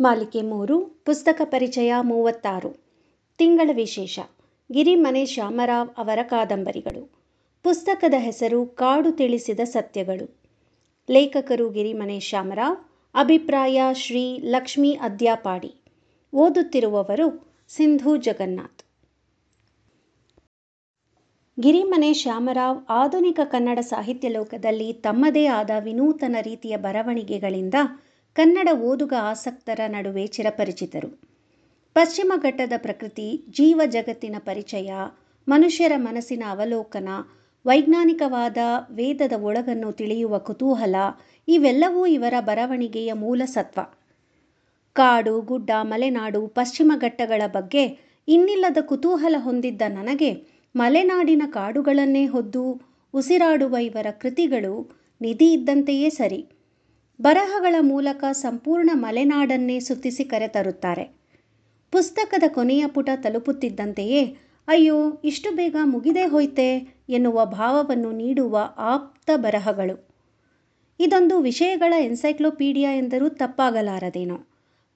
ಮಾಲಿಕೆ ಮೂರು, ಪುಸ್ತಕ ಪರಿಚಯ ಮೂವತ್ತಾರು. ತಿಂಗಳ ವಿಶೇಷ. ಗಿರಿಮನೆ ಶ್ಯಾಮರಾವ್ ಅವರ ಕಾದಂಬರಿಗಳು. ಪುಸ್ತಕದ ಹೆಸರು ಕಾಡು ತಿಳಿಸಿದ ಸತ್ಯಗಳು. ಲೇಖಕರು ಗಿರಿಮನೆ ಶ್ಯಾಮರಾವ್, ಅಭಿಪ್ರಾಯ ಶ್ರೀ ಲಕ್ಷ್ಮೀ ಅದ್ಯಾಪಾಡಿ. ಓದುತ್ತಿರುವವರು ಸಿಂಧು ಜಗನ್ನಾಥ್. ಗಿರಿಮನೆ ಶ್ಯಾಮರಾವ್ ಆಧುನಿಕ ಕನ್ನಡ ಸಾಹಿತ್ಯ ಲೋಕದಲ್ಲಿ ತಮ್ಮದೇ ಆದ ವಿನೂತನ ರೀತಿಯ ಬರವಣಿಗೆಗಳಿಂದ ಕನ್ನಡ ಓದುಗ ಆಸಕ್ತರ ನಡುವೆ ಚಿರಪರಿಚಿತರು. ಪಶ್ಚಿಮ ಘಟ್ಟದ ಪ್ರಕೃತಿ, ಜೀವ ಜಗತ್ತಿನ ಪರಿಚಯ, ಮನುಷ್ಯರ ಮನಸ್ಸಿನ ಅವಲೋಕನ, ವೈಜ್ಞಾನಿಕವಾದ ವೇದದ ಒಳಗನ್ನು ತಿಳಿಯುವ ಕುತೂಹಲ, ಇವೆಲ್ಲವೂ ಇವರ ಬರವಣಿಗೆಯ ಮೂಲ ಸತ್ವ. ಕಾಡು, ಗುಡ್ಡ, ಮಲೆನಾಡು, ಪಶ್ಚಿಮ ಘಟ್ಟಗಳ ಬಗ್ಗೆ ಇನ್ನಿಲ್ಲದ ಕುತೂಹಲ ಹೊಂದಿದ್ದ ನನಗೆ ಮಲೆನಾಡಿನ ಕಾಡುಗಳನ್ನೇ ಹೊದ್ದು ಉಸಿರಾಡುವ ಇವರ ಕೃತಿಗಳು ನಿಧಿ ಇದ್ದಂತೆಯೇ ಸರಿ. ಬರಹಗಳ ಮೂಲಕ ಸಂಪೂರ್ಣ ಮಲೆನಾಡನ್ನೇ ಸುತ್ತಿಸಿ ಕರೆತರುತ್ತಾರೆ. ಪುಸ್ತಕದ ಕೊನೆಯ ಪುಟ ತಲುಪುತ್ತಿದ್ದಂತೆಯೇ, ಅಯ್ಯೋ, ಇಷ್ಟು ಬೇಗ ಮುಗಿದೇ ಹೋಯ್ತೆ ಎನ್ನುವ ಭಾವವನ್ನು ನೀಡುವ ಆಪ್ತ ಬರಹಗಳು. ಇದೊಂದು ವಿಷಯಗಳ ಎನ್ಸೈಕ್ಲೋಪೀಡಿಯಾ ಎಂದರೂ ತಪ್ಪಾಗಲಾರದೇನೋ.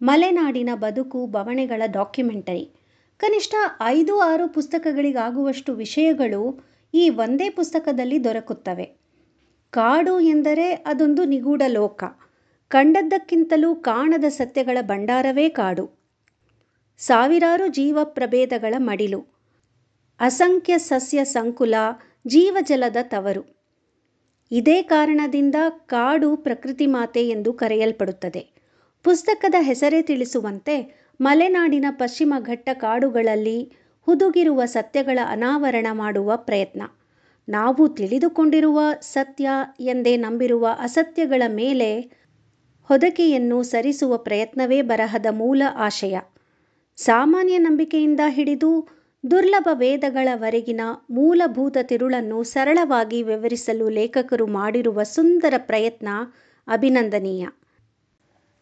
ಮಲೆನಾಡಿನ ಬದುಕು, ಬವಣೆಗಳ ಡಾಕ್ಯುಮೆಂಟರಿ. ಕನಿಷ್ಠ ಐದು ಆರು ಪುಸ್ತಕಗಳಿಗಾಗುವಷ್ಟು ವಿಷಯಗಳು ಈ ಒಂದೇ ಪುಸ್ತಕದಲ್ಲಿ ದೊರಕುತ್ತವೆ. ಕಾಡು ಎಂದರೆ ಅದೊಂದು ನಿಗೂಢ ಲೋಕ. ಕಂಡದ್ದಕ್ಕಿಂತಲೂ ಕಾಣದ ಸತ್ಯಗಳ ಭಂಡಾರವೇ ಕಾಡು. ಸಾವಿರಾರು ಜೀವ ಪ್ರಭೇದಗಳ ಮಡಿಲು. ಅಸಂಖ್ಯ ಸಸ್ಯ ಸಂಕುಲ, ಜೀವಜಲದ ತವರು. ಇದೇ ಕಾರಣದಿಂದ ಕಾಡು ಪ್ರಕೃತಿ ಮಾತೆ ಎಂದು ಕರೆಯಲ್ಪಡುತ್ತದೆ. ಪುಸ್ತಕದ ಹೆಸರೇ ತಿಳಿಸುವಂತೆ, ಮಲೆನಾಡಿನ ಪಶ್ಚಿಮ ಘಟ್ಟ ಕಾಡುಗಳಲ್ಲಿ ಹುದುಗಿರುವ ಸತ್ಯಗಳ ಅನಾವರಣ ಮಾಡುವ ಪ್ರಯತ್ನ. ನಾವು ತಿಳಿದುಕೊಂಡಿರುವ ಸತ್ಯ ಎಂದೇ ನಂಬಿರುವ ಅಸತ್ಯಗಳ ಮೇಲೆ ಹೊದಕೆಯನ್ನು ಸರಿಸುವ ಪ್ರಯತ್ನವೇ ಬರಹದ ಮೂಲ ಆಶಯ. ಸಾಮಾನ್ಯ ನಂಬಿಕೆಯಿಂದ ಹಿಡಿದು ದುರ್ಲಭ ವೇದಗಳವರೆಗಿನ ಮೂಲಭೂತ ತಿರುಳನ್ನು ಸರಳವಾಗಿ ವಿವರಿಸಲು ಲೇಖಕರು ಮಾಡಿರುವ ಸುಂದರ ಪ್ರಯತ್ನ ಅಭಿನಂದನೀಯ.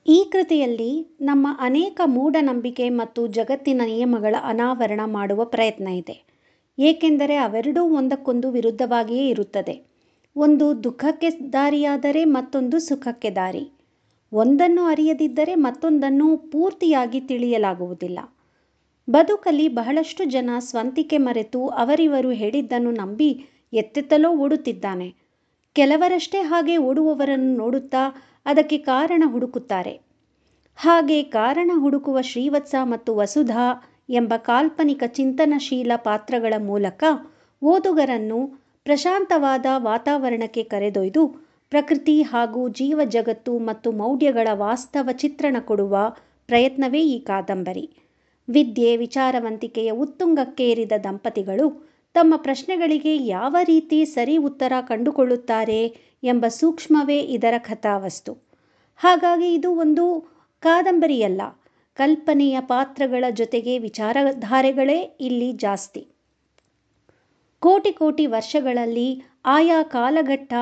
ಈ ಕೃತಿಯಲ್ಲಿ ನಮ್ಮ ಅನೇಕ ಮೂಢನಂಬಿಕೆ ಮತ್ತು ಜಗತ್ತಿನ ನಿಯಮಗಳ ಅನಾವರಣ ಮಾಡುವ ಪ್ರಯತ್ನ ಇದೆ. ಏಕೆಂದರೆ ಅವೆರಡೂ ಒಂದಕ್ಕೊಂದು ವಿರುದ್ಧವಾಗಿಯೇ ಇರುತ್ತದೆ. ಒಂದು ದುಃಖಕ್ಕೆ ದಾರಿಯಾದರೆ ಮತ್ತೊಂದು ಸುಖಕ್ಕೆ ದಾರಿ. ಒಂದನ್ನು ಅರಿಯದಿದ್ದರೆ ಮತ್ತೊಂದನ್ನು ಪೂರ್ತಿಯಾಗಿ ತಿಳಿಯಲಾಗುವುದಿಲ್ಲ. ಬದುಕಲ್ಲಿ ಬಹಳಷ್ಟು ಜನ ಸ್ವಂತಿಕೆ ಮರೆತು ಅವರಿವರು ಹೇಳಿದ್ದನ್ನು ನಂಬಿ ಎತ್ತೆತ್ತಲೋ ಓಡುತ್ತಿದ್ದಾನೆ. ಕೆಲವರಷ್ಟೇ ಹಾಗೆ ಓಡುವವರನ್ನು ನೋಡುತ್ತಾ ಅದಕ್ಕೆ ಕಾರಣ ಹುಡುಕುತ್ತಾರೆ. ಹಾಗೆ ಕಾರಣ ಹುಡುಕುವ ಶ್ರೀವತ್ಸ ಮತ್ತು ವಸುಧಾ ಎಂಬ ಕಾಲ್ಪನಿಕ ಚಿಂತನಶೀಲ ಪಾತ್ರಗಳ ಮೂಲಕ ಓದುಗರನ್ನು ಪ್ರಶಾಂತವಾದ ವಾತಾವರಣಕ್ಕೆ ಕರೆದೊಯ್ದು ಪ್ರಕೃತಿ ಹಾಗೂ ಜೀವ ಜಗತ್ತು ಮತ್ತು ಮೌಢ್ಯಗಳ ವಾಸ್ತವ ಚಿತ್ರಣ ಕೊಡುವ ಪ್ರಯತ್ನವೇ ಈ ಕಾದಂಬರಿ. ವಿದ್ಯೆ, ವಿಚಾರವಂತಿಕೆಯ ಉತ್ತುಂಗಕ್ಕೇರಿದ ದಂಪತಿಗಳು ತಮ್ಮ ಪ್ರಶ್ನೆಗಳಿಗೆ ಯಾವ ರೀತಿ ಸರಿ ಉತ್ತರ ಕಂಡುಕೊಳ್ಳುತ್ತಾರೆ ಎಂಬ ಸೂಕ್ಷ್ಮವೇ ಇದರ ಕಥಾವಸ್ತು. ಹಾಗಾಗಿ ಇದು ಒಂದು ಕಾದಂಬರಿಯಲ್ಲ ಕಲ್ಪನೆಯ ಪಾತ್ರಗಳ ಜೊತೆಗೆ ವಿಚಾರಧಾರೆಗಳೇ ಇಲ್ಲಿ ಜಾಸ್ತಿ. ಕೋಟಿ ಕೋಟಿ ವರ್ಷಗಳಲ್ಲಿ ಆಯಾ ಕಾಲಘಟ್ಟ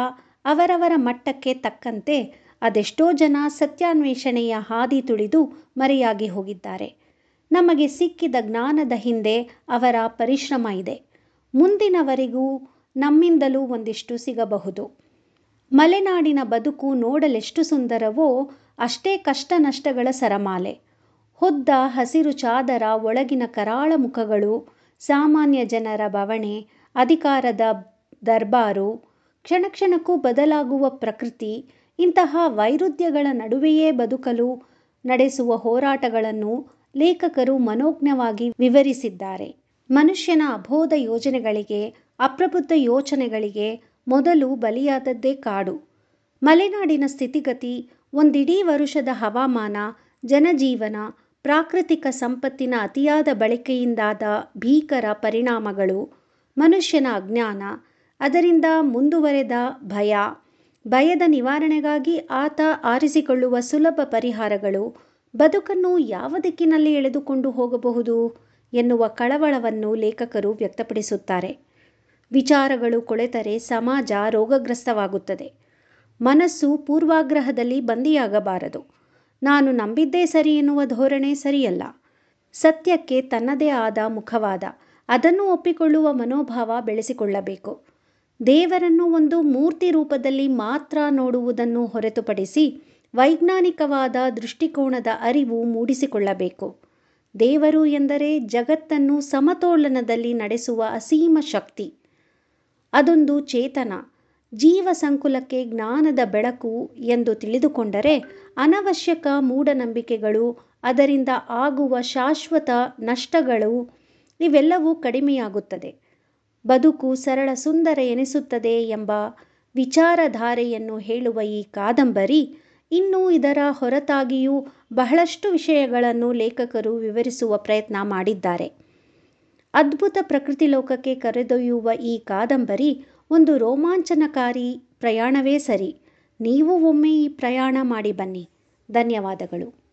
ಅವರವರ ಮಟ್ಟಕ್ಕೆ ತಕ್ಕಂತೆ ಅದೆಷ್ಟೋ ಜನ ಸತ್ಯಾನ್ವೇಷಣೆಯ ಹಾದಿ ತುಳಿದು ಮರೆಯಾಗಿ ಹೋಗಿದ್ದಾರೆ. ನಮಗೆ ಸಿಕ್ಕಿದ ಜ್ಞಾನದ ಹಿಂದೆ ಅವರ ಪರಿಶ್ರಮ ಇದೆ. ಮುಂದಿನವರಿಗೂ ನಮ್ಮಿಂದಲೂ ಒಂದಿಷ್ಟು ಸಿಗಬಹುದು. ಮಲೆನಾಡಿನ ಬದುಕು ನೋಡಲೆಷ್ಟು ಸುಂದರವೋ ಅಷ್ಟೇ ಕಷ್ಟ ನಷ್ಟಗಳ ಸರಮಾಲೆ. ಹೊದ್ದ, ಹಸಿರು ಚಾದರ, ಒಳಗಿನ ಕರಾಳ ಮುಖಗಳು, ಸಾಮಾನ್ಯ ಜನರ ಬವಣೆ, ಅಧಿಕಾರದ ದರ್ಬಾರು, ಕ್ಷಣ ಕ್ಷಣಕ್ಕೂ ಬದಲಾಗುವ ಪ್ರಕೃತಿ, ಇಂತಹ ವೈರುಧ್ಯಗಳ ನಡುವೆಯೇ ಬದುಕಲು ನಡೆಸುವ ಹೋರಾಟಗಳನ್ನು ಲೇಖಕರು ಮನೋಜ್ಞವಾಗಿ ವಿವರಿಸಿದ್ದಾರೆ. ಮನುಷ್ಯನ ಅಬೋಧ ಯೋಜನೆಗಳಿಗೆ, ಅಪ್ರಬುದ್ಧ ಯೋಚನೆಗಳಿಗೆ ಮೊದಲು ಬಲಿಯಾದದ್ದೇ ಕಾಡು. ಮಲೆನಾಡಿನ ಸ್ಥಿತಿಗತಿ, ಒಂದಿಡೀ ವರುಷದ ಹವಾಮಾನ, ಜನಜೀವನ ಪ್ರಾಕೃತಿಕ ಸಂಪತ್ತಿನ ಅತಿಯಾದ ಬಳಕೆಯಿಂದಾದ ಭೀಕರ ಪರಿಣಾಮಗಳು, ಮನುಷ್ಯನ ಅಜ್ಞಾನ, ಅದರಿಂದ ಮುಂದುವರೆದ ಭಯ, ಭಯದ ನಿವಾರಣೆಗಾಗಿ ಆತ ಆರಿಸಿಕೊಳ್ಳುವ ಸುಲಭ ಪರಿಹಾರಗಳು ಬದುಕನ್ನು ಯಾವ ದಿಕ್ಕಿನಲ್ಲಿ ಎಳೆದುಕೊಂಡು ಹೋಗಬಹುದು ಎನ್ನುವ ಕಳವಳವನ್ನು ಲೇಖಕರು ವ್ಯಕ್ತಪಡಿಸುತ್ತಾರೆ. ವಿಚಾರಗಳು ಕೊಳೆತರೆ ಸಮಾಜ ರೋಗಗ್ರಸ್ತವಾಗುತ್ತದೆ. ಮನಸ್ಸು ಪೂರ್ವಾಗ್ರಹದಲ್ಲಿ ಬಂದಿಯಾಗಬಾರದು. ನಾನು ನಂಬಿದ್ದೇ ಸರಿ ಎನ್ನುವ ಧೋರಣೆ ಸರಿಯಲ್ಲ. ಸತ್ಯಕ್ಕೆ ತನ್ನದೇ ಆದ ಮುಖವಾದ, ಅದನ್ನು ಒಪ್ಪಿಕೊಳ್ಳುವ ಮನೋಭಾವ ಬೆಳೆಸಿಕೊಳ್ಳಬೇಕು. ದೇವರನ್ನು ಒಂದು ಮೂರ್ತಿ ರೂಪದಲ್ಲಿ ಮಾತ್ರ ನೋಡುವುದನ್ನು ಹೊರತುಪಡಿಸಿ ವೈಜ್ಞಾನಿಕವಾದ ದೃಷ್ಟಿಕೋನದ ಅರಿವು ಮೂಡಿಸಿಕೊಳ್ಳಬೇಕು. ದೇವರು ಎಂದರೆ ಜಗತ್ತನ್ನು ಸಮತೋಲನದಲ್ಲಿ ನಡೆಸುವ ಅಸೀಮ ಶಕ್ತಿ. ಅದೊಂದು ಚೇತನ. ಜೀವ ಸಂಕುಲಕ್ಕೆ ಜ್ಞಾನದ ಬೆಳಕು ಎಂದು ತಿಳಿದುಕೊಂಡರೆ ಅನವಶ್ಯಕ ಮೂಢನಂಬಿಕೆಗಳು, ಅದರಿಂದ ಆಗುವ ಶಾಶ್ವತ ನಷ್ಟಗಳು ಇವೆಲ್ಲವೂ ಕಡಿಮೆಯಾಗುತ್ತದೆ. ಬದುಕು ಸರಳ ಸುಂದರ ಎನಿಸುತ್ತದೆ ಎಂಬ ವಿಚಾರಧಾರೆಯನ್ನು ಹೇಳುವ ಈ ಕಾದಂಬರಿ ಇನ್ನು ಇದರ ಹೊರತಾಗಿಯೂ ಬಹಳಷ್ಟು ವಿಷಯಗಳನ್ನು ಲೇಖಕರು ವಿವರಿಸುವ ಪ್ರಯತ್ನ ಮಾಡಿದ್ದಾರೆ. ಅದ್ಭುತ ಪ್ರಕೃತಿ ಲೋಕಕ್ಕೆ ಕರೆದೊಯ್ಯುವ ಈ ಕಾದಂಬರಿ ಒಂದು ರೋಮಾಂಚನಕಾರಿ ಪ್ರಯಾಣವೇ ಸರಿ. ನೀವು ಒಮ್ಮೆ ಈ ಪ್ರಯಾಣ ಮಾಡಿ ಬನ್ನಿ. ಧನ್ಯವಾದಗಳು.